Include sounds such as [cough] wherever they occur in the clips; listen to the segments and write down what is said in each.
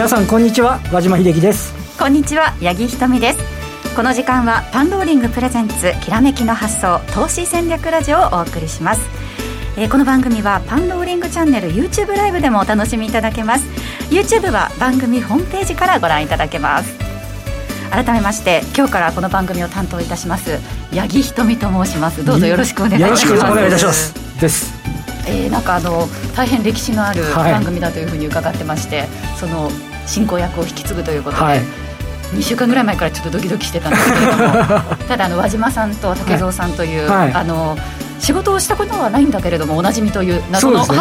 皆さんこんにちは。和島秀樹です。こんにちは八木ひとみです。この時間はパンローリングプレゼンツきらめきの発想投資戦略ラジオをお送りします。えー、この番組はパンローリングチャンネル YouTube ライブでもお楽しみいただけます。YouTube は番組ホームページからご覧いただけます。改めまして今日からこの番組を担当いたします八木ひとみと申します。どうぞよろしくお願いします。よろしくお願いいたします。です。えー、なんかあの大変歴史のある番組だというふうに伺ってまして、はい、その進行役を引き継ぐということで、はい、2週間ぐらい前からちょっとドキドキしてたんですけれども。[laughs] ただあの和島さんと竹蔵さんという、はい、あの仕事をしたことはないんだけれどもおなじみという謎の、ね、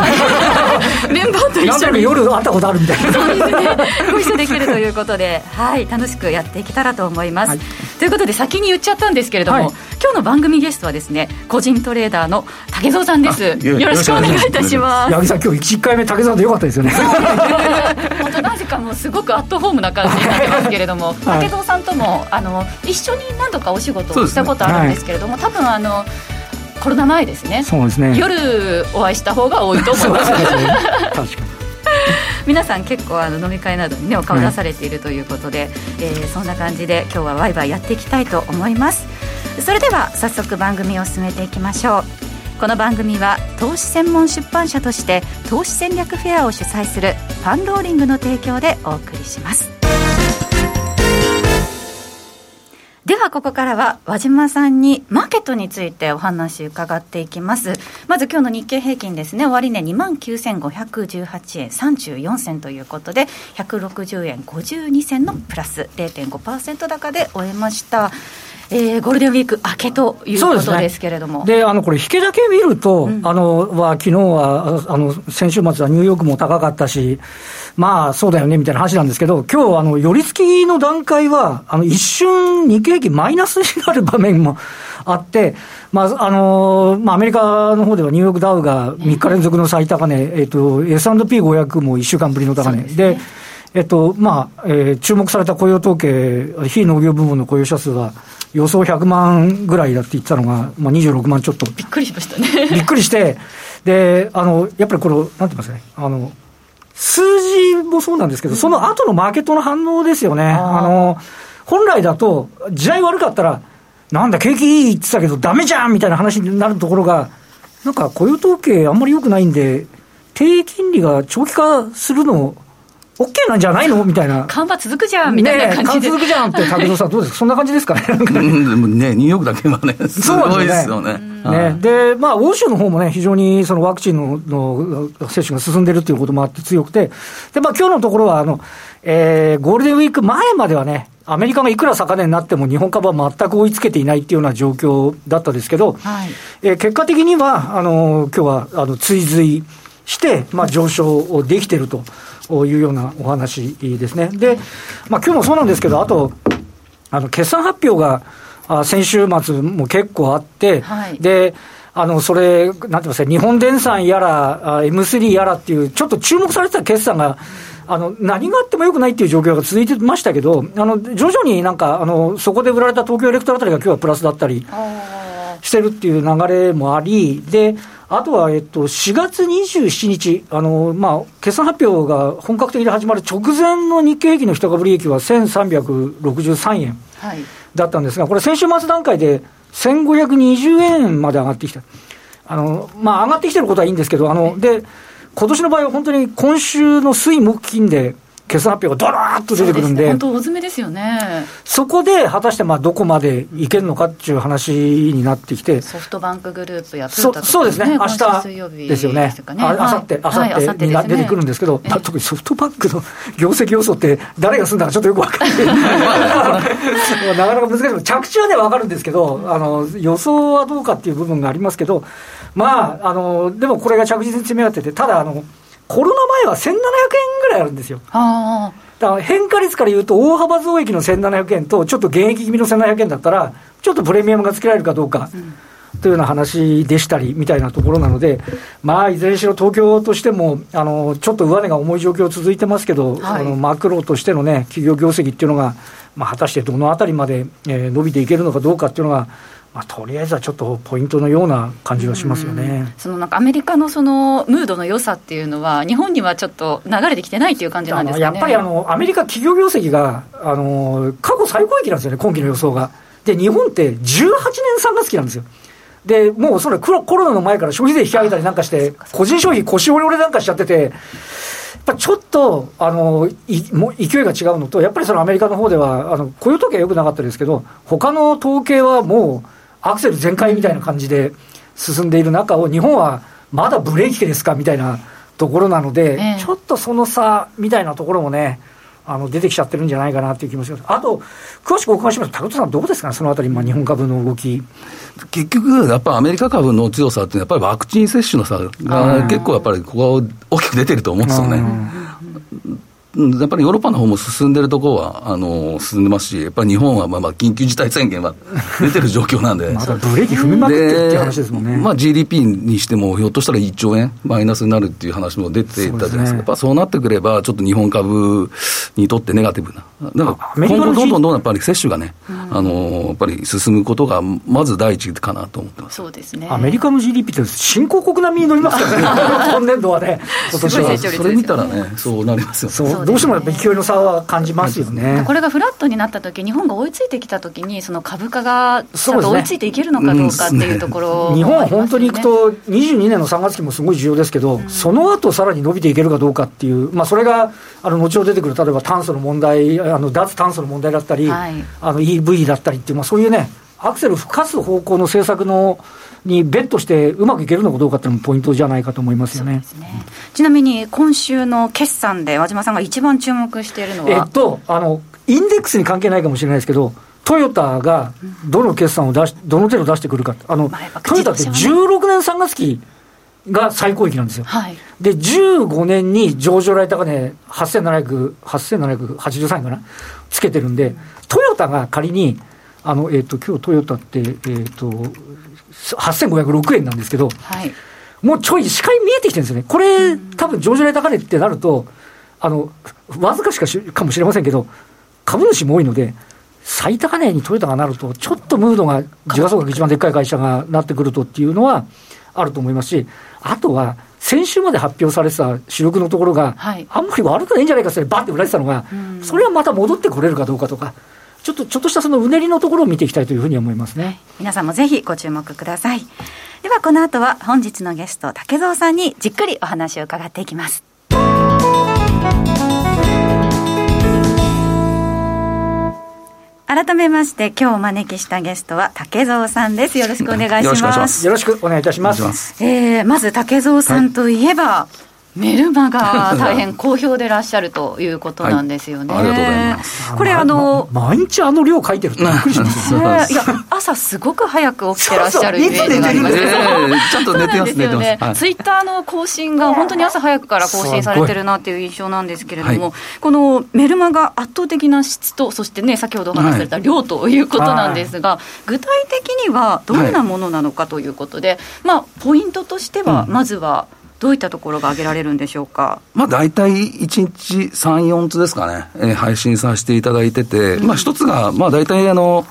[laughs] メンバーと一緒に。夜会ったことあるみたいなそうですね。ご一緒できるということで、はい、楽しくやっていけたらと思います、はい、ということで先に言っちゃったんですけれども、はい、今日の番組ゲストはですね個人トレーダーの竹蔵さんです。よろしくお願いいたします。八木さん今日1回目竹蔵でよかったですよね。本当なぜかもうすごくアットホームな感じになってますけれども、竹蔵さんともあの一緒に何度かお仕事をしたことあるんですけれども、ね、多分あのコロナ前ですね。そうですね。夜お会いした方が多いと思います、ね、確かに。[laughs] 皆さん結構あの飲み会などにねお顔出されているということで、はい、えー、そんな感じで今日はワイワイやっていきたいと思います。それでは早速番組を進めていきましょう。この番組は投資専門出版社として投資戦略フェアを主催するファンローリングの提供でお送りしますはここからは和島さんにマーケットについてお話伺っていきます。まず今日の日経平均ですね。終値2万9518円34銭ということで160円52銭のプラス0.5%高で終えました。えー、ゴールデンウィーク明けということですけれども。で、ね、あの、これ、引けだけ見ると、うん、あの、は、昨日は、あの、先週末はニューヨークも高かったし、まあ、そうだよね、みたいな話なんですけど、今日、あの、寄り付きの段階は、あの、一瞬、日経平均マイナスになる場面もあって、まあ、あの、まあ、アメリカの方ではニューヨークダウが3日連続の最高値、えっと、S&P500 も1週間ぶりの高値。で、ね、えっと、まあ、えー、注目された雇用統計、非農業部門の雇用者数は、予想100万ぐらいだって言ってたのが、まあ、26万ちょっと。びっくりしましたね。びっくりして、で、あの、やっぱりこれ、なんて言いますかね、あの、数字もそうなんですけど、うん、その後のマーケットの反応ですよね。あの、本来だと、時代悪かったら、なんだ、景気いいって言ってたけど、ダメじゃんみたいな話になるところが、なんか雇用統計あんまり良くないんで、低金利が長期化するの OK なんじゃないの？みたいな。緩和続くじゃんみたいな感じで。ね、続くじゃんって、竹野さん、どうですか？そんな感じですかね？ね、ね、ニューヨークだけはね、すごいですよね。ね、で、まあ、欧州の方もね、非常にそのワクチンのの接種が進んでるということもあって強くて、で、まあ、今日のところは、あの、えー、ゴールデンウィーク前まではね、アメリカがいくら高値になっても日本株は全く追いつけていないっていうような状況だったですけど、はい、えー、結果的には、あの、今日は、あの、追随して、まあ、上昇できてると。いうようなお話ですね。で、まあ今日もそうなんですけど、あと、あの、決算発表が、あ先週末も結構あって、はい、で、あの、それ、なんて言いますか、日本電産やら、M3 やらっていう、ちょっと注目されてた決算が、あの、何があってもよくないっていう状況が続いてましたけど、あの、徐々になんか、あの、そこで売られた東京エレクトロあたりが今日はプラスだったりしてるっていう流れもあり、で、あとは、えっと、4月27日、あの、まあ、決算発表が本格的に始まる直前の日経平均の一株利益は1363円だったんですが、これ先週末段階で1520円まで上がってきた。あの、まあ、上がってきてることはいいんですけど、あの、で、今年の場合は本当に今週の水木金で、決算発表がドラーッと出てくるんで、本当、大詰めですよね。そこで果たしてまあどこまでいけるのかっていう話になってきて、ソフトバンクグループやトヨタとか、ね、そうですね、明日ですよね、あさって、あさってに出てくるんですけど、特にソフトバンクの業績予想って、誰がするんだかちょっとよく分かんない。なかなか難しい、着地はね、分かるんですけど、あの予想はどうかっていう部分がありますけど、まあ、あのでもこれが着実に詰め合ってて、ただあの、コロナ前は1700円ぐらいあるんですよ。だから変化率から言うと、大幅増益の1700円と、ちょっと現役気味の1700円だったら、ちょっとプレミアムがつけられるかどうか。うんというような話でしたりみたいなところなので、まあ、いずれにしろ東京としても、あのちょっと上値が重い状況続いてますけど、はい、あのマクロとしてのね、企業業績っていうのが、まあ、果たしてどのあたりまで、えー、伸びていけるのかどうかっていうのが、まあ、とりあえずはちょっとポイントのような感じがしますよね、そのなんかアメリカのそのムードの良さっていうのは、日本にはちょっと流れてきてないっていう感じなんですか、ね、やっぱりあのアメリカ企業業績があの過去最高益なんですよね、今期の予想が。で、日本って18年3月期なんですよ。で、もうそれコロナの前から消費税引き上げたりなんかして、個人消費腰折れなんかしちゃってて、やっぱちょっと、あの、いも勢いが違うのと、やっぱりそのアメリカの方では、あの、雇用統計はよくなかったですけど、他の統計はもう、アクセル全開みたいな感じで進んでいる中を、日本はまだブレーキですかみたいなところなので、ええ、ちょっとその差みたいなところもね、あの出てきちゃってるんじゃないかなっていう気もします。あと、詳しくお伺いします高田さん、どうですかね、そのあたり、まあ、日本株の動き。結局、やっぱりアメリカ株の強さって、やっぱりワクチン接種の差が結構やっぱりここは大きく出てると思うんですよね。やっぱりヨーロッパの方も進んでるところはあの進んでますし、やっぱり日本はまあまあ緊急事態宣言は [laughs] 出てる状況なんで、まだブレーキ踏みまくってっていう話ですもんね。まあ、GDP にしても、ひょっとしたら1兆円マイナスになるっていう話も出ていたじゃないですか、すね、やっぱそうなってくれば、ちょっと日本株にとってネガティブな、だから今後、どんどんどんどんやっぱり接種がね、うん、あのやっぱり進むことが、まず第一かなと思ってます。そうですね。アメリカの GDP って新興国並みに乗りますからね、今年度はね、今年は。それ見たらね、そうなりますよね。どうしてもやっぱ勢いの差は感じますよね。これがフラットになったとき、日本が追いついてきたときに、その株価がちゃんと追いついていけるのかどうかっていうところ、ね、日本は本当にいくと、22年の3月期もすごい重要ですけど、うん、その後さらに伸びていけるかどうかっていう、まあ、それがあの後ほど出てくる、例えば炭素の問題、あの脱炭素の問題だったり、はい、あの EV だったりっていう、まあ、そういうね、アクセル吹かす方向の政策のにベットしてうまくいけるのかどうかっていうのもポイントじゃないかと思いますよね、ね、ちなみに今週の決算で和島さんが一番注目しているのは？えっとあのインデックスに関係ないかもしれないですけどトヨタがどの決算を出し、どの程度出してくるか、あの、トヨタって16年3月期が最高益なんですよ。はい、で、15年に上場来高値8700、8783円かな、つけてるんで、トヨタが仮に、あの、えっ、ー、と、今日トヨタって、えっ、ー、と、8506円なんですけど、はい、もうちょい視界見えてきてるんですよね。これ、多分上場来高値ってなると、あの、わずかしかしかもしれませんけど、株主も多いので、最高値にトヨタがなると、ちょっとムードが、時価総額一番でっかい会社がなってくるとっていうのはあると思いますし、あとは、先週まで発表されてた主力のところが、あんまり悪くないんじゃないかって、ばって売られてたのが、それはまた戻ってこれるかどうかとか。ちょっとちょっとしたそのうねりのところを見ていきたいというふうに思いますね。皆さんもぜひご注目ください。ではこの後は本日のゲスト竹蔵さんにじっくりお話を伺っていきます。改めまして今日お招きしたゲストは竹蔵さんですよろしくお願いしますよろしくお願いいたしますえー、まず竹蔵さんといえば、はいメルマが [laughs] 大変好評でいらっしゃるということなんですよね。はい、ありがとうございます。これ、あの、ま、毎日あの量書いてるってびっくりしますね。[laughs] いや、朝すごく早く起きてらっしゃるイメージがあります。けど、ちょっと寝てますね。ねツイッターの更新が本当に朝早くから更新されてるなっていう印象なんですけれども、このメルマが圧倒的な質と、そしてね、先ほどお話しされた量ということなんですが、具体的にはどんなものなのかということで、まあ、ポイントとしては、まずは、どういったところが挙げられるんでしょうか？まあ、大体1日3、4つですかね、えー、配信させていただいてて、うん、まあ、一つが、まあ、大体あの、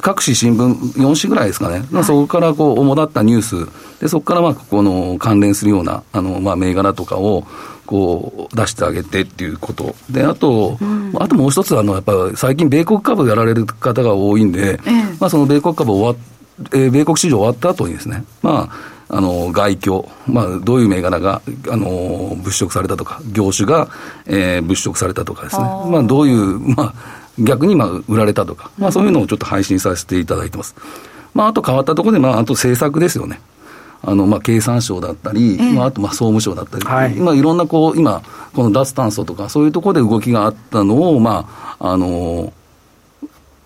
各紙新聞4紙ぐらいですかね、はい、そこからこう主だったニュース、でそこからまあここの関連するようなあのまあ銘柄とかをこう出してあげてっていうこと、であと、うん、あともう一つあの、やっぱり最近、米国株やられる方が多いんで、ええ、まあ、その米国株終わえー、米国市場終わった後にですね、まあ、あの外況、まあ、どういう銘柄があの物色されたとか、業種が、えー、物色されたとかですね、まあ、どういう、まあ、逆にまあ売られたとか、まあ、そういうのをちょっと配信させていただいてます。まあ、あと変わったところで、まあ、あと政策ですよね。あのまあ経産省だったり、え。まあ、あとまあ総務省だったり、はい。まあ、いろんなこう今、この脱炭素とか、そういうところで動きがあったのを、まああの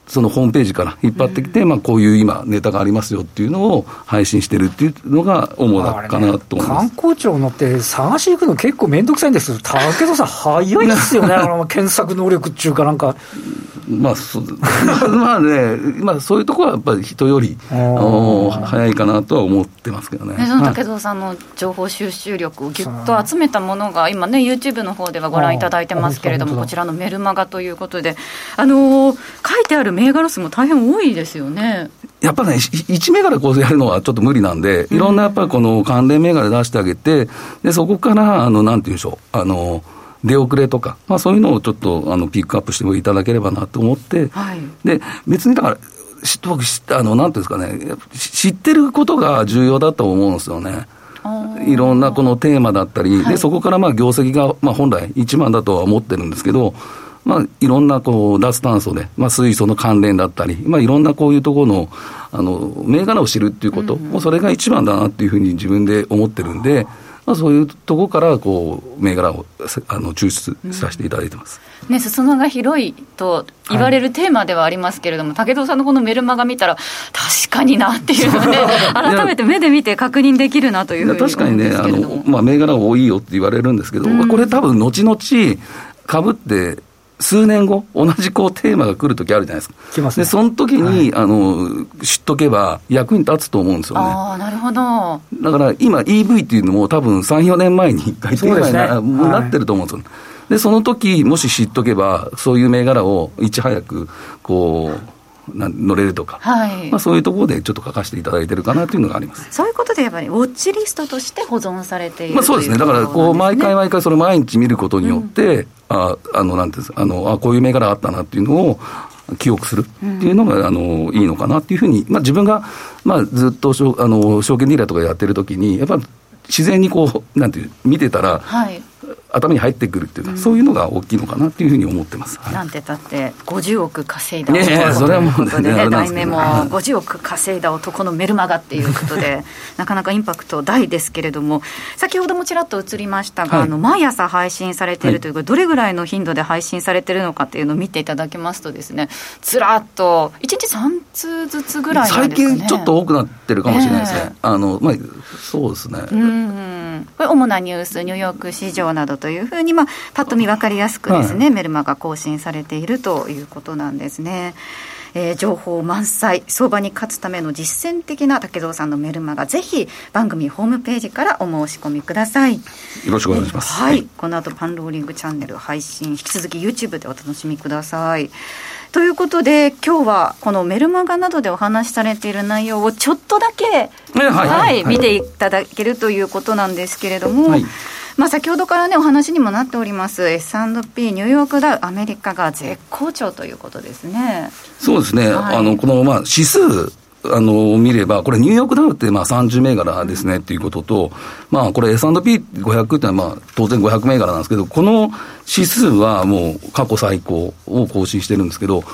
そのホームページから引っ張ってきて、うん、まあ、こういう今、ネタがありますよっていうのを配信してるっていうのが主だかなと思います、ね、観光庁乗って探し行くの結構面倒くさいんですけ [laughs] ど、武田さん、早いですよ。ね、あの検索能力っていうか、なんか。まあ、そまあね、まあ、そういうところはやっぱり人より [laughs] 早いかなとは思ってますけどね。その武蔵さんの情報収集力をぎゅっと集めたものが、今ね、YouTube の方ではご覧いただいてますけれども、こちらのメルマガということで、あのー、書いてある銘柄数も大変多いですよね。やっぱね、1銘柄こうやるのはちょっと無理なんで、いろんなやっぱりこの関連銘柄出してあげて、でそこから、あの、なんていうんでしょう、あの、出遅れとか、まあ、そういうのをちょっとあのピックアップしていただければなと思って、はい、で別にだから、僕あの、なんていうんですかね、知ってることが重要だと思うんですよね。いろんなこのテーマだったり、はい、でそこからまあ業績が、まあ、本来一番だとは思ってるんですけど、まあ、いろんなこう脱炭素で、まあ、水素の関連だったり、まあ、いろんなこういうところのあの銘柄を知るっていうこと、うん、もうそれが一番だなっていうふうに自分で思ってるんで。まあ、そういうところからこう銘柄をあの抽出させていただいてます、うん、ね、裾野が広いと言われるテーマではありますけれども、はい、武藤さんのこのメルマガ見たら、確かになっていうので、改めて目で見て確認できるなというふうに確かにね、あのまあ、銘柄多いよって言われるんですけど、うん、これ、多分後々かぶって数年後、同じこうテーマが来るときあるじゃないですか。来ます、ね、で、その時に、はい、あの、知っとけば役に立つと思うんですよね。ああ、なるほど。だから今 EV っていうのも多分3、4年前に1回テーマにな,、ね、なってると思うんですよ。で、その時、もし知っとけば、そういう銘柄をいち早く、こう、乗れるとか、はい。まあ、そういうところでちょっと書かせていただいてるかなというのがあります。そういうことでやっぱり、ウォッチリストとして保存されている、まあ、そうですね、だからこう毎回毎回、それ毎日見ることによって、うん、ああのなんていうんですかあのあ、こういう銘柄あったなっていうのを記憶するっていうのが、うん、あのいいのかなっていうふうに、まあ、自分が、まあ、ずっとあの証券ディーラーとかやってる時に、やっぱ自然にこう、なんていう、見てたら、はい、頭に入ってくるっていうか、うん、そういうのが大きいのかなっていうふうに思ってます。なんてたって50億稼いだ男、ね、それはもうね、ね題名も50億稼いだ男のメルマガっていうことで、[laughs] なかなかインパクト大ですけれども、先ほどもちらっと映りましたが、はい、あの毎朝配信されているというか、はい、どれぐらいの頻度で配信されてるのかっていうのを見ていただけますとですね、ずらっと1日3通ずつぐらい、ね、最近ちょっと多くなってるかもしれないですね。えー、あのまあそうですね。うんこれ主なニュースニューヨーク市場などというふうに、まあ、パッと見分かりやすくですね、はい、メルマが更新されているということなんですね。えー、情報満載相場に勝つための実践的な竹蔵さんのメルマガぜひ番組ホームページからお申し込みください。よろしくお願いします、はい、この後パンローリングチャンネル配信引き続き YouTube でお楽しみくださいということで今日はこのメルマガなどでお話しされている内容をちょっとだけ、はい、はい、見ていただけるということなんですけれども、はい。まあ、先ほどからね、お話にもなっております、S&P ニューヨークダウ、アメリカが絶好調ということですね。そうですね、はい、あのこの、まあ、指数あの見れば、これ、ニューヨークダウってまあ30銘柄ですねっていうことと、まあ、これ、S&P500 ってのはまあ当然500銘柄なんですけど、この指数はもう過去最高を更新してるんですけど、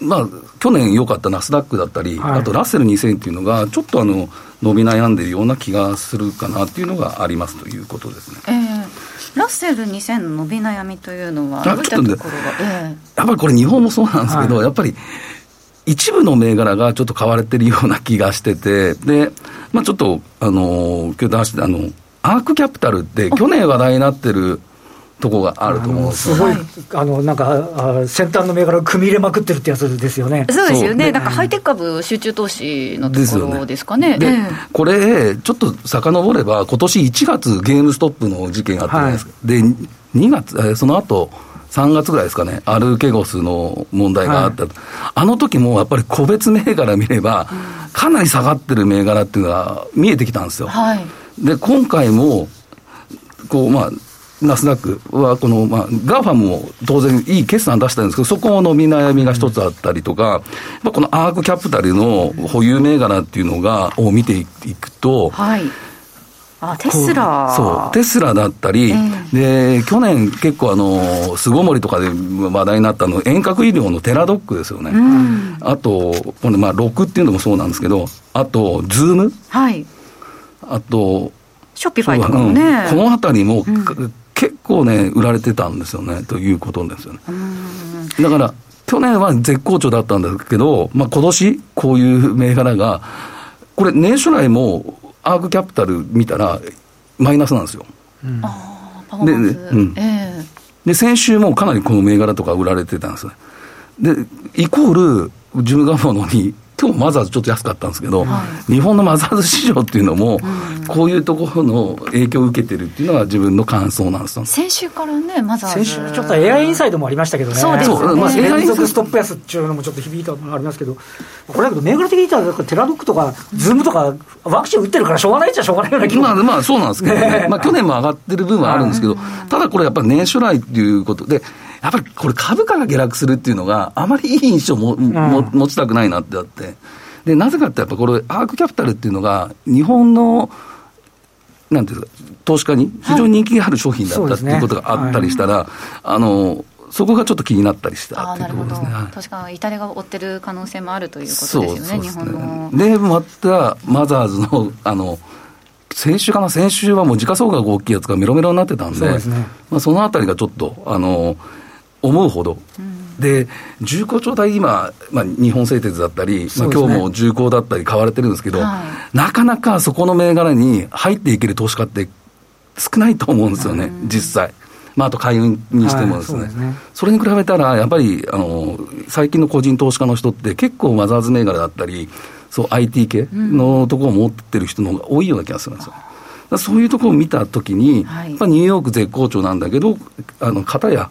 まあ、去年良かったナスダックだったり、はい、あとラッセル2000っていうのが、ちょっとあの伸び悩んでいるような気がするかなっていうのがありますということですね。えー、ラッセル2000の伸び悩みというのは、どういったところが、えー、やっぱりこれ、日本もそうなんですけど、はい、やっぱり一部の銘柄がちょっと買われてるような気がしてて、で、まあ、ちょっと、あの、今日出して、あの、アークキャピタルって、去年話題になってるとこがあると思うんすごい、あのなんか、先端の銘柄を組み入れまくってるってやつですよね。そうですよね、なんかハイテク株集中投資のところですかね。で、これ、ちょっと遡れば、今年1月、ゲームストップの事件があったじゃないですか。はい、で、2月、その後3月ぐらいですかね、アルケゴスの問題があった、はい、あの時もやっぱり個別銘柄見れば、かなり下がってる銘柄っていうのが見えてきたんですよ。はい、で、今回も、こう、まあ、ナスダックは、この、まあ、 GAFAM も当然いい決算出したんですけど、そこの見悩みが一つあったりとか、まあ、このアークキャピタルの保有銘柄っていうのが、を見ていくと、はいあテスラそうテスラだったり、えー、で去年結構あの巣ごもりとかで話題になったの遠隔医療のテラドックですよね、うん、あとこのまあ6っていうのもそうなんですけどあとズーム。はい。あとショッピファイとかもね、うん、この辺りも、うん、結構ね、売られてたんですよね、ということですよね。だから、去年は絶好調だったんだけど、まあ今年こういう銘柄が、これ、年初来もアークキャピタル見たら、マイナスなんですよ。うん、で、うん、えー、で、先週もかなりこの銘柄とか売られてたんですよ。で、イコール、自分が思うのに、今日マザーズちょっと安かったんですけど、はい、日本のマザーズ市場っていうのも、こういうところの影響を受けてるっていうのが自分の感想なんです先週からね、マザーズ。先週、ちょっと AI インサイドもありましたけどね。そうですね。まあ、連続ストップ安っていうのもちょっと響いたのありますけど、これだけど、銘柄的に言ったら、テラドックとか、ズームとか、ワクチン打ってるからしょうがないっちゃしょうがないような気まあ、まあ、そうなんですけどね。[laughs] まあ、去年も上がってる部分はあるんですけど、ただこれやっぱり年初来っていうことで、やっぱりこれ株価が下落するっていうのが、あまりいい印象も、も持ちたくないなってあって。で、なぜかって、やっぱこれ、アークキャピタルっていうのが、日本の、なんていうか、投資家に非常に人気がある商品だった、はい、っていうことがあったりしたら、はい、あの、そこがちょっと気になったりしたっていうところですね。確かに痛手が負ってる可能性もあるということですよね、日本の。で、また、マザーズの、あの、先週かな、先週はもう時価総額大きいやつがメロメロになってたんで、そ、ね、まあ、そのあたりがちょっと、あの、思うほど、うん。で、重工長代、今、まあ、日本製鉄だったり、ね、まあ今日も重工だったり買われてるんですけど、はい、なかなかそこの銘柄に入っていける投資家って少ないと思うんですよね、実際。まあ、あと海運にしてもですね。はいそすね、それに比べたら、やっぱりあの最近の個人投資家の人って、結構マザーズ銘柄だったり、そう IT 系のところを持ってる人の方が多いような気がするんですよ。そういうところを見たときに、はい、ニューヨーク絶好調なんだけど、あの方や、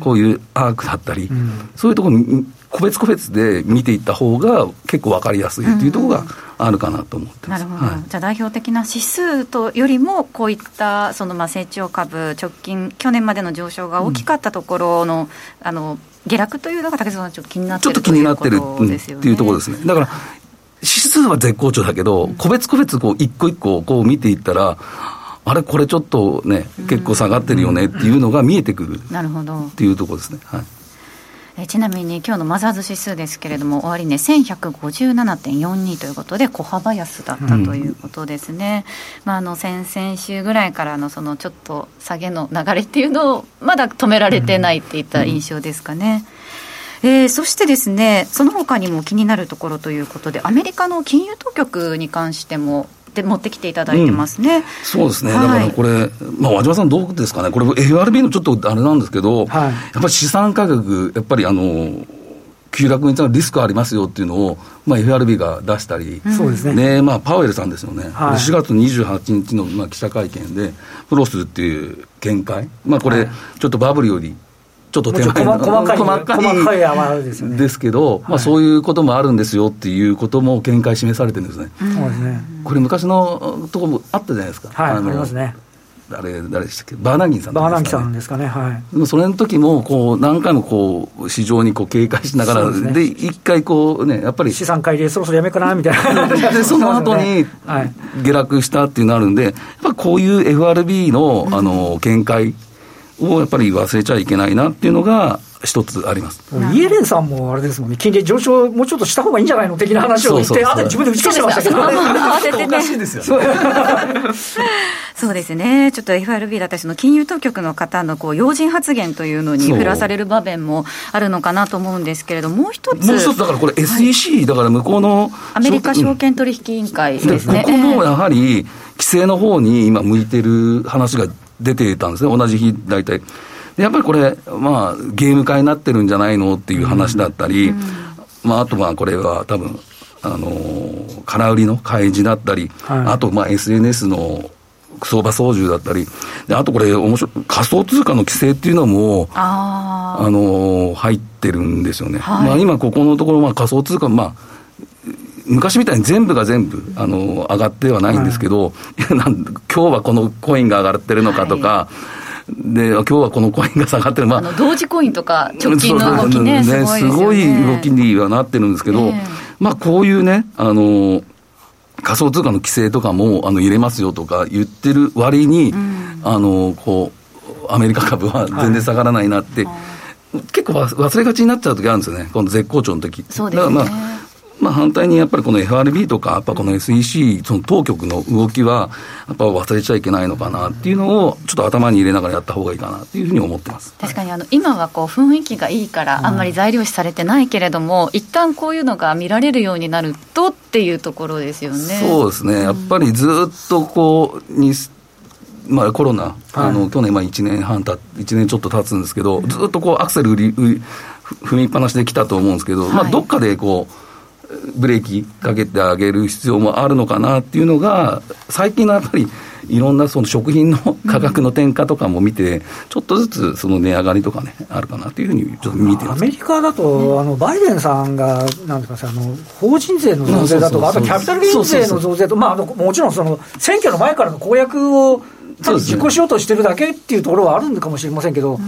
こういうアークだったり、うん、そういうところに個別個別で見ていった方が結構分かりやすいっていうところがあるかなと思ってます、うんうん、なるほど、はい、じゃあ代表的な指数とよりもこういったそのまあ成長株直近去年までの上昇が大きかったところのうん、あの下落というのが竹澤さんちょっと気になってるちょっと気になってるっていうところですね。だから指数は絶好調だけど、個別個別こう一個一個こう見ていったら、あれ、これちょっとね、結構下がってるよねっていうのが見えてくる。なるほど。っていうところですね。はい。えちなみに今日のマザーズ指数ですけれども、終値、ね、1157.42ということで、小幅安だったということですね、うん、まあ、あの先々週ぐらいからのそのちょっと下げの流れっていうのを、まだ止められてないっていった印象ですかね。うんえー、そしてですね、その他にも気になるところということで、アメリカの金融当局に関しても、で持ってきていただいてますね、うん、そうですね、はい、だからこれ、まあ、和島さん、どうですかね、これ、FRB のちょっとあれなんですけど、はい、やっぱり資産価格、やっぱりあの急落につながるリスクありますよっていうのを、まあ、FRB が出したり、そうですね。まあ、パウエルさんですよね、はい、4月28日のまあ記者会見で、フロスっていう見解、まあ、これ、ちょっとバブルよりちょっと手前の細かい細かい泡ですよね。ですけど、まあ、そういうこともあるんですよっていうことも見解示されてるんですね。そうですね。これ昔のところもあったじゃないですか。はい、ありますね。誰誰でしたっけ、バーナンギンさん、ね、バーナンギンさんですかね、はい、それの時もこう何回もこう市場にこう警戒しながら、で一、回こうね、やっぱり資産改良、そろそろやめかなみたいなでその後に [laughs] 下落したっていうのあるんで、やっぱこういう FRB のあの見解をやっぱり忘れちゃいけないなっていうのが、一つあります。イエレンさんもあれですもんね、金利上昇、もうちょっとした方がいいんじゃないの的な話を言って、あと自分で打ち消してましたけど、慌 [laughs] ててね、そうですね、ちょっと FRB だったり、その金融当局の方のこう要人発言というのに振らされる場面もあるのかなと思うんですけれども、もう一つ、もう一つ、だからこれ、SEC、はい、だから向こうのアメリカ証券取引委員会ですね。ここもやはり、規制の方に今、向いてる話が出てたんですね、同じ日、大体。やっぱりこれ、まあ、ゲーム化になってるんじゃないのっていう話だったり、うん、まあ、あとまあ、これは多分、あのー、空売りの開示だったり、はい、あとまあ SNS の相場操縦だったり、であとこれ、面白い、仮想通貨の規制っていうのも、あ、あのー、入ってるんですよね。はい、まあ、今、ここのところ、まあ、仮想通貨、まあ、昔みたいに全部が全部、あの上がってはないんですけど、はい、[laughs] 今日はこのコインが上がってるのかとか、はい。で、今日はこのコインが下がってる、まあ、あ同時コインとか、直近の動きね、ね。すごい動きにはなってるんですけど、えー、まあ、こういうね、あの、仮想通貨の規制とかもあの入れますよとか言ってる割に、うん、あの、こう、アメリカ株は全然下がらないなって、はい、結構忘れがちになっちゃう時あるんですよね、この絶好調の時。ね。だからまあまあ、反対にやっぱりこの FRB とか、やっぱこの SEC、その当局の動きは、やっぱ忘れちゃいけないのかなっていうのを、ちょっと頭に入れながらやった方がいいかなっていうふうに思ってます。確かにあの今はこう雰囲気がいいから、あんまり材料視されてないけれども、うん、一旦こういうのが見られるようになるとっていうところですよね。そうですね、やっぱりずっとこうにまあ、コロナ、あの去年、1年半た、1年ちょっと経つんですけど、ずっとこうアクセル売り踏みっぱなしで来たと思うんですけど、はい、まあ、どっかでこう、ブレーキかけてあげる必要もあるのかなっていうのが、最近のやっぱり、いろんなその食品の価格の転嫁とかも見て、ちょっとずつその値上がりとかね、あるかなというふうにちょっと見てアメリカだと、あのバイデンさんが、なんですかあの法人税の増税だとか、あとキャピタルゲイン税の増税と、まあ、もちろんその選挙の前からの公約を実行しようとしてるだけっていうところはあるのかもしれませんけど、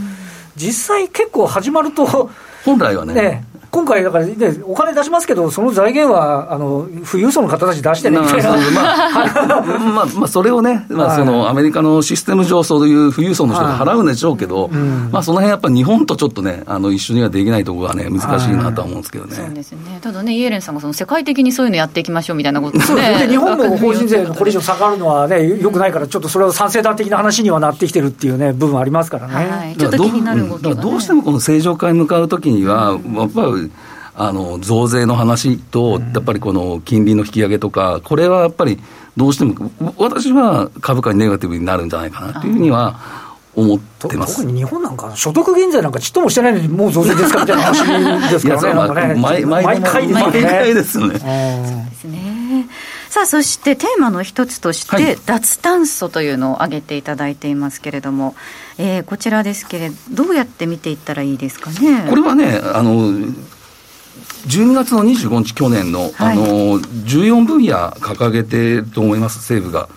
実際結構始まると、本来はねね今回、だから、ね、お金出しますけど、その財源は、あの富裕層の方たち出してねみたいな、まあ、まあ、まあ、それをね、まあ、そのアメリカのシステム上、そういう富裕層の人が払うんでしょうけど、まあ、その辺やっぱり日本とちょっとね、あの一緒にはできないところがね、難しいなとは思うんですけどね。そうですね。ただね、イエレンさんがその世界的にそういうのやっていきましょうみたいなことね、そうですね日本も法人税のこれ以上下がるのはね、よくないから、ちょっとそれは賛成団的な話にはなってきてるっていうね、部分ありますからね。はい、ちょっと気になる動きが、ね、どうしてもこの正常化に向かうときには、やっぱり、あの増税の話と、やっぱりこの金利の引き上げとか、これはやっぱりどうしても、私は株価にネガティブになるんじゃないかなというふうには思ってます。特に日本なんか、所得減税なんかちっともしてないのに、もう増税ですかみたいな話ですからね、毎毎回ですね。毎回ですね。そうですね。さあそしてテーマの一つとして、はい、脱炭素というのを挙げていただいていますけれども、えー、こちらですけれど、どうやって見ていったらいいですかね？これはねあの12月の25日、去年の、はい、あの14分野掲げてると思います、政府が。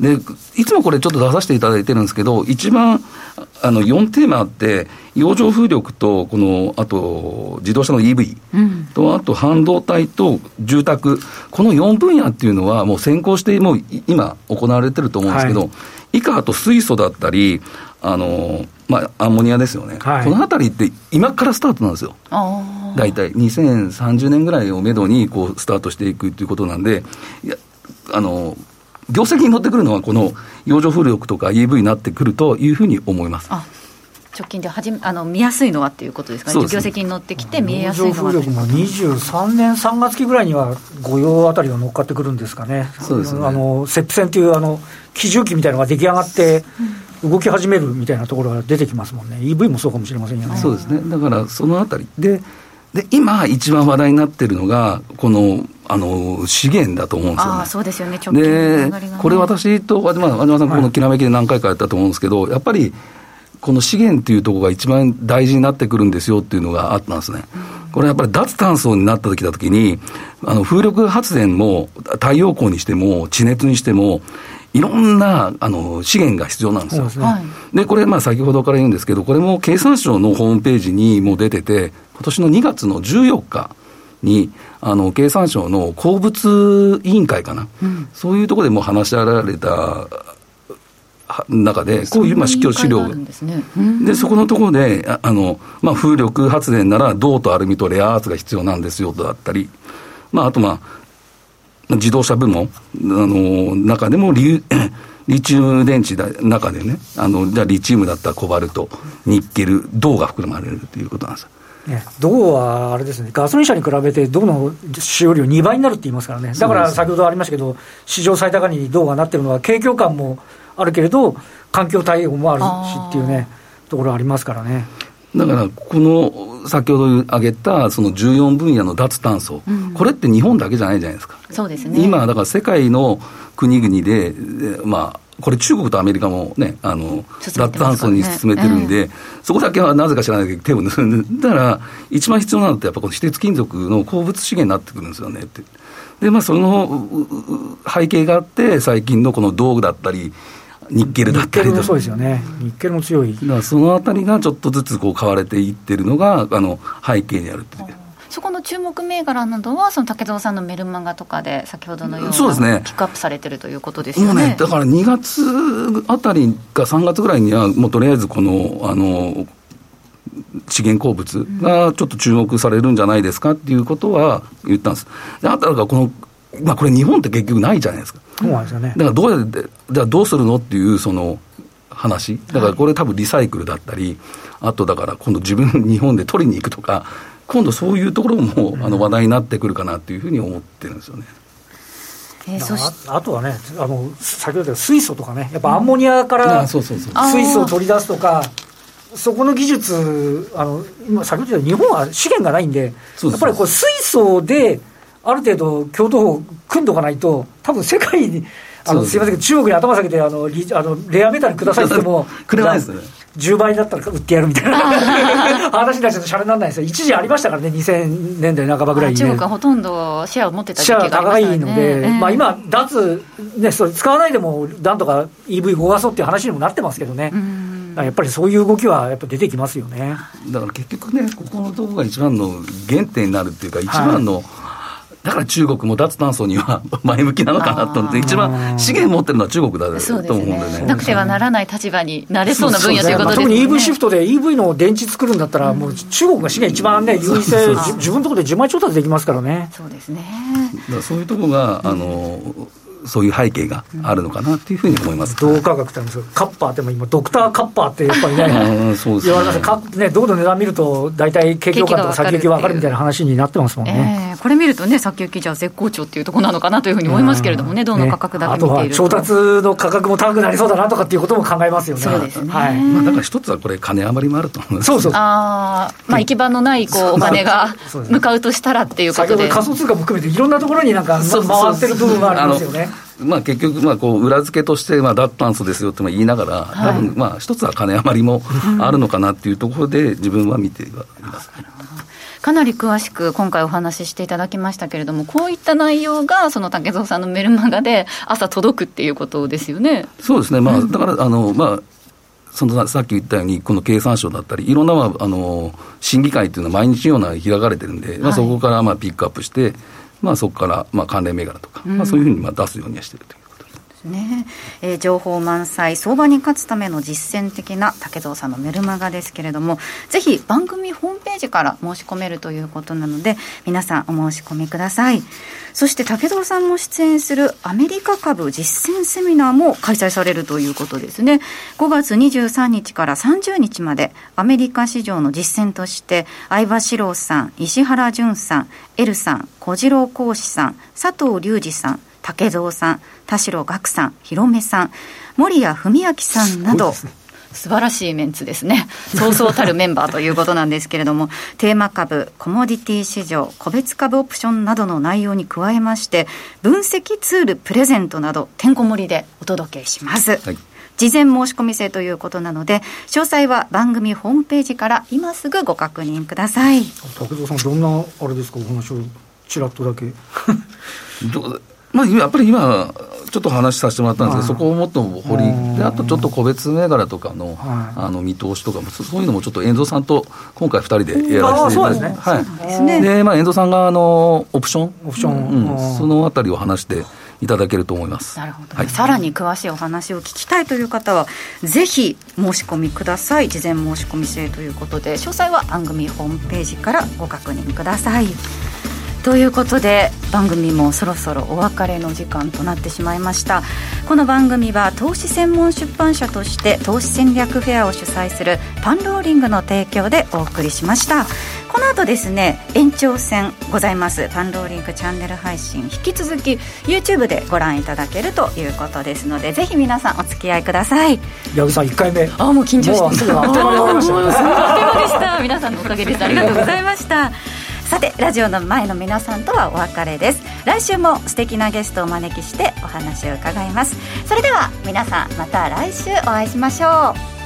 で、いつもこれちょっと出させていただいてるんですけど、一番、あの、4テーマあって、洋上風力と、この、あと、自動車の EV と、うん、あと半導体と住宅、この4分野っていうのは、もう先行して、もう今、行われてると思うんですけど、はい、以下、あと水素だったり、あの、まあ、アンモニアですよね、はい、このあたりって今からスタートなんですよ、大体。2030年ぐらいをめどにこうスタートしていくということなんで、いやあの業績に乗ってくるのは、この洋上風力とか EV になってくるというふうに思います。直近ではじあの見やすいのはっていうことですかね、業績に乗ってきて、見えやすいのは。風力も23年3月期ぐらいには、御用あたりが乗っかってくるんですかね、そうですね。あのセップ線というあの基重機みたいなのが出来上がって、動き始めるみたいなところが出てきますもんね、EV もそうかもしれませんよね。そうですね。だからそのあたりでで今、一番話題になってるのが、このあの資源だと思うんですよね。あそうですよね、で、これ、私と和島和島さん、このきらめきで何回かやったと思うんですけど、はい、やっぱり、この資源っていうところが一番大事になってくるんですよっていうのがあったんですね。これやっぱり脱炭素になった時だ時に、あの風力発電も太陽光にしても地熱にしても、いろんなあの資源が必要なんですよ。で、ね、これ、まあ、先ほどから言うんですけど、これも経産省のホームページにも出てて、今年の2月の14日に、あの経産省の鉱物委員会かな、うん、そういうところでも話し合われた中で、こういうまあ資料、資料で、そこのところで、あのまあ、風力発電なら銅とアルミとレアアースが必要なんですよだったり、まあ、あと、まあ、自動車部門の中でもリ [clears throat] リチウム電池の中でね、あのじゃリチウムだったらコバルト、ニッケル、銅が含まれるということなんです。ね、銅はあれですね、ガソリン車に比べて銅の使用量2倍になるって言いますからね、だから先ほどありましたけど、史上最高値に銅がなってるのは、景況感もあるけれど、環境対応もあるしっていうね、ところありますからね。だから、この先ほど挙げたその14分野の脱炭素、うん、これって日本だけじゃないじゃないですか。そうですね。今、だから世界の国々で、まあ、これ中国とアメリカもね、あの、ね、脱炭素に進めてるんで、えー、そこだけはなぜか知らないけど手を盗んで、だから、一番必要なのってやっぱこの非鉄金属の鉱物資源になってくるんですよねって。で、まあ、その背景があって、最近のこの道具だったり、ニッケルだったりとそうですよね、ニッケルも強い。だからそのあたりがちょっとずつこう買われていってるのが、あの背景にあるってそこの注目銘柄などは、その竹蔵さんのメルマガとかで、先ほどのようなそうです、ね、ピックアップされてるということですよね。ねだから2月あたりか3月ぐらいには、もうとりあえずこの、あの、資源鉱物がちょっと注目されるんじゃないですかっていうことは言ったんです。であとはこのまあ、これ、日本って結局ないじゃないですか。そうなんですよね。だからどうやって、じゃあどうするのっていうその話、だからこれ、多分リサイクルだったり、あとだから今度、自分、日本で取りに行くとか、今度そういうところもあの話題になってくるかなっていうふうに思ってるんですよね。えー、ああとはねあの、先ほど言った水素とかね、やっぱアンモニアから水素を取り出すとか、そこの技術、あの今、先ほど言った日本は資源がないんで、やっぱりこう水素である程度、共同法組んどかないと、多分世界に、あのすみません中国に頭下げてあのリあの、レアメタルくださいって言っても、くれないですね。10倍だったら売ってやるみたいな。[laughs] 話になっちゃうとしゃれにならないですよ、一時ありましたからね、2000年代半ばぐらいに、ね、中国はほとんどシェアを持ってた時期がありました、ね、シェア高いので、えー、まあ、今、脱、ね、それ使わないでも、なんとか EV 動かそうっていう話にもなってますけどね。やっぱりそういう動きはやっぱ出てきますよね。だから結局ね、ここのところが一番の原点になるっていうか、一番の、はいだから中国も脱炭素には [laughs] 前向きなのかなと思って、一番資源持ってるのは中国だと思うんでね。なくてはならない立場になれそうな分野ということですね。特に EV シフトで EV の電池作るんだったら、もう中国が資源一番ね、優位性、自分のところで自前調達できますからね。そうですね。そういうところが、あの、そういう背景があるのかなっていうふうに思います。同価格ってカッパーって今、ドクターカッパーってやっぱりね、そう言われますかね、銅の値段見ると、大体景況感とか先行き分かるみたいな話になってますもんね。えー、これ見るとね、先行きじゃ絶好調っていうところなのかなというふうに思いますけれどもね、銅の価格だけ見ていると、ね、あとは調達の価格も高くなりそうだなとかっていうことも考えますよね。そうですね。はい。まあ、だから一つはこれ、金余りもあると思います。そうそう。ああ、まあ、行き場のないこうお金が向かうとしたらっていうことで。仮想通貨も含めて、いろんなところになんか回ってる部分がありますよね。まあ、結局、まあ、こう裏付けとして、まあ、脱炭素ですよって言いながら、多分まあ一つは金余りもあるのかなっていうところで、自分は見ています。かなり詳しく今回お話ししていただきましたけれども、こういった内容が、その竹蔵さんのメルマガで朝届くっていうことですよね。そうですね、まあ、だから、あの、まあ、そのさっき言ったように、この経産省だったり、いろんな、まあ、あの審議会っていうのは毎日のような開かれてるんで、まあ、そこからまあピックアップして、まあ、そこからまあ関連銘柄とか、まあ、そういうふうにまあ出すようにはしてるという。ね。えー、情報満載相場に勝つための実践的な竹蔵さんのメルマガですけれどもぜひ番組ホームページから申し込めるということなので皆さんお申し込みください。そして竹蔵さんも出演するアメリカ株実践セミナーも開催されるということですね。5月23日から30日までアメリカ市場の実践として相場志郎さん石原淳さんエルさん小次郎講師さん佐藤隆二さん竹蔵さん田代岳さん広めさん守谷文明さんなど、素晴らしいメンツですね。そうそうたるメンバーということなんですけれども、[laughs] テーマ株、コモディティ市場、個別株オプションなどの内容に加えまして、分析ツールプレゼントなど、てんこ盛りでお届けします。はい事前申し込み制ということなので、詳細は番組ホームページから今すぐご確認ください。竹蔵さん、どんなあれですか、お話をちらっとだけ。[laughs] [laughs] まあ、やっぱり今、ちょっと話させてもらったんですけど、そこをもっと掘り、であとちょっと個別銘柄とかの,、あの見通しとかも、そういうのもちょっと遠藤さんと今回、2人でやらせていただいて、はい。でまあ、遠藤さんがあのオプション、オプション、うん、そのあたりを話して。いただけると思います。なるほど、はい、さらに詳しいお話を聞きたいという方はぜひ申し込みください。事前申し込み制ということで詳細は番組ホームページからご確認くださいということで番組もそろそろお別れの時間となってしまいました。この番組は投資専門出版社として投資戦略フェアを主催するパンローリングの提供でお送りしました。この後ですね延長戦ございます。パンローリングチャンネル配信引き続き YouTube でご覧いただけるということですのでぜひ皆さんお付き合いください。矢口さん1回目。あもう緊張してあっという間に終わりました。皆さんのおかげです。ありがとうございましたさてラジオの前の皆さんとはお別れです。来週も素敵なゲストをお招きしてお話を伺います。それでは皆さんまた来週お会いしましょう。